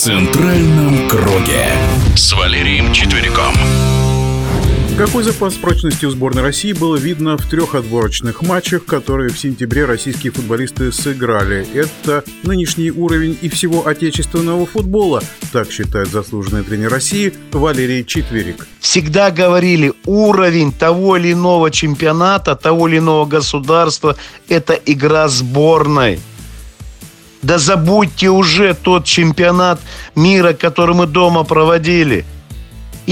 центральном круге» с Валерием Четвериком. Какой запас прочности у сборной России было видно в трех отборочных матчах, которые в сентябре российские футболисты сыграли. Это нынешний уровень и всего отечественного футбола, так считает заслуженный тренер России Валерий Четверик. Всегда говорили, уровень того или иного чемпионата, того или иного государства – это игра сборной. Да забудьте уже тот чемпионат мира, который мы дома проводили –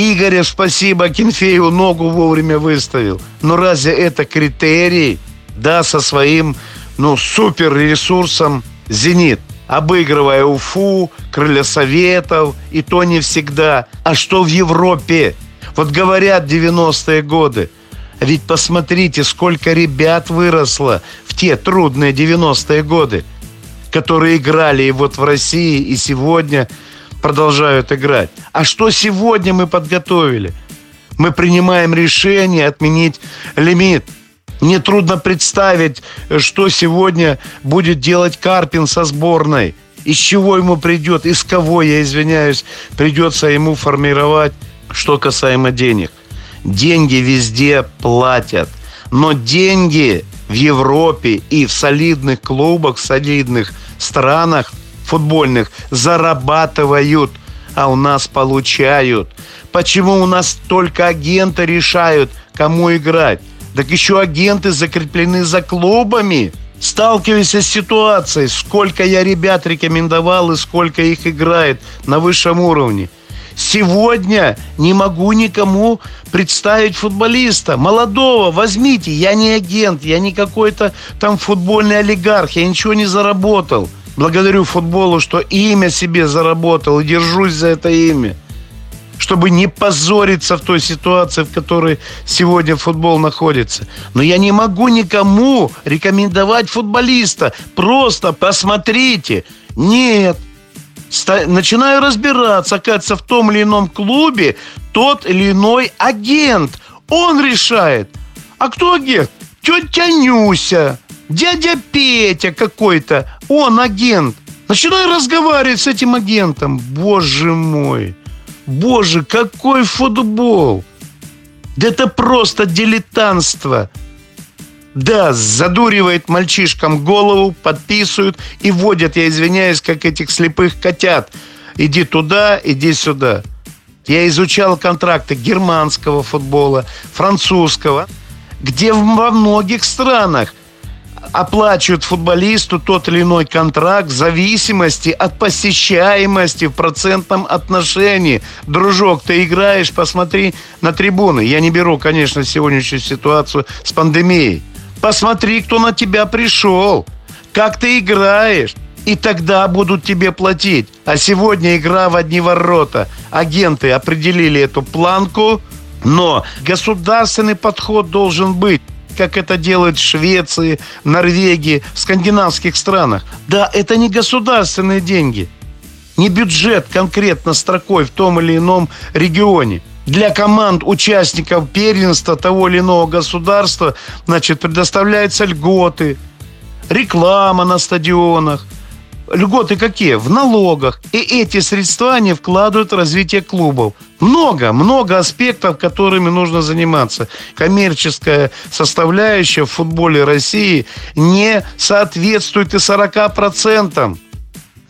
Игоря, спасибо, Кенфееву ногу вовремя выставил. Но разве это критерий? Да, со своим, ну, супер ресурсом «Зенит» обыгрывая Уфу, Крылья Советов, и то не всегда. А что в Европе? Вот говорят 90-е годы. Ведь посмотрите, сколько ребят выросло в те трудные 90-е годы, которые играли и вот в России, и сегодня – продолжают играть. А что сегодня мы подготовили? Мы принимаем решение отменить лимит. Мне трудно представить, что сегодня будет делать Карпин со сборной. Из чего ему придет, из кого, я извиняюсь, придется ему формировать, что касаемо денег. Деньги везде платят. Но деньги в Европе и в солидных клубах, в солидных странах – футбольных зарабатывают, а у нас получают. Почему у нас только агенты решают, кому играть? Так еще агенты закреплены за клубами. Сталкиваюсь с ситуацией, сколько я ребят рекомендовал и сколько их играет на высшем уровне. Сегодня не могу никому представить футболиста. Молодого возьмите. Я не агент, я не какой-то там футбольный олигарх, я ничего не заработал благодарю футболу, что имя себе заработал и держусь за это имя. Чтобы не позориться в той ситуации, в которой сегодня футбол находится. Но я не могу никому рекомендовать футболиста. Просто посмотрите. Нет. Начинаю разбираться, оказывается, в том или ином клубе тот или иной агент. Он решает. А кто агент? Тетя Нюся дядя Петя какой-то, он агент. Начинаю разговаривать с этим агентом. Боже мой, боже, какой футбол. Да это просто дилетантство. Да, задуривает мальчишкам голову, подписывают и водят, я извиняюсь, как этих слепых котят. Иди туда, иди сюда. Я изучал контракты германского футбола, французского, где во многих странах оплачивают футболисту тот или иной контракт в зависимости от посещаемости в процентном отношении. Дружок, ты играешь, посмотри на трибуны. Я не беру, конечно, сегодняшнюю ситуацию с пандемией. Посмотри, кто на тебя пришел, как ты играешь. И тогда будут тебе платить. А сегодня игра в одни ворота. Агенты определили эту планку, но государственный подход должен быть как это делают в Швеции, Норвегии, в скандинавских странах. Да, это не государственные деньги, не бюджет конкретно строкой в том или ином регионе. Для команд участников первенства того или иного государства, значит, предоставляются льготы, реклама на стадионах – льготы какие? В налогах. И эти средства они вкладывают в развитие клубов. Много, много аспектов, которыми нужно заниматься. Коммерческая составляющая в футболе России не соответствует и 40%.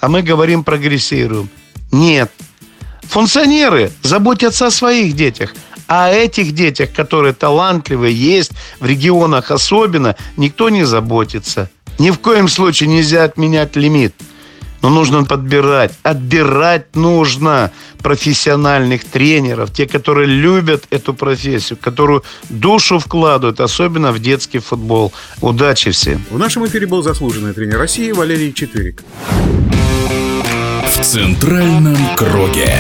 А мы говорим прогрессируем. Нет. Функционеры заботятся о своих детях. А о этих детях, которые талантливые, есть в регионах особенно, никто не заботится. Ни в коем случае нельзя отменять лимит. Но нужно подбирать. Отбирать нужно профессиональных тренеров, те, которые любят эту профессию, которую душу вкладывают, особенно в детский футбол. Удачи всем. В нашем эфире был заслуженный тренер России Валерий Четверик. В центральном круге.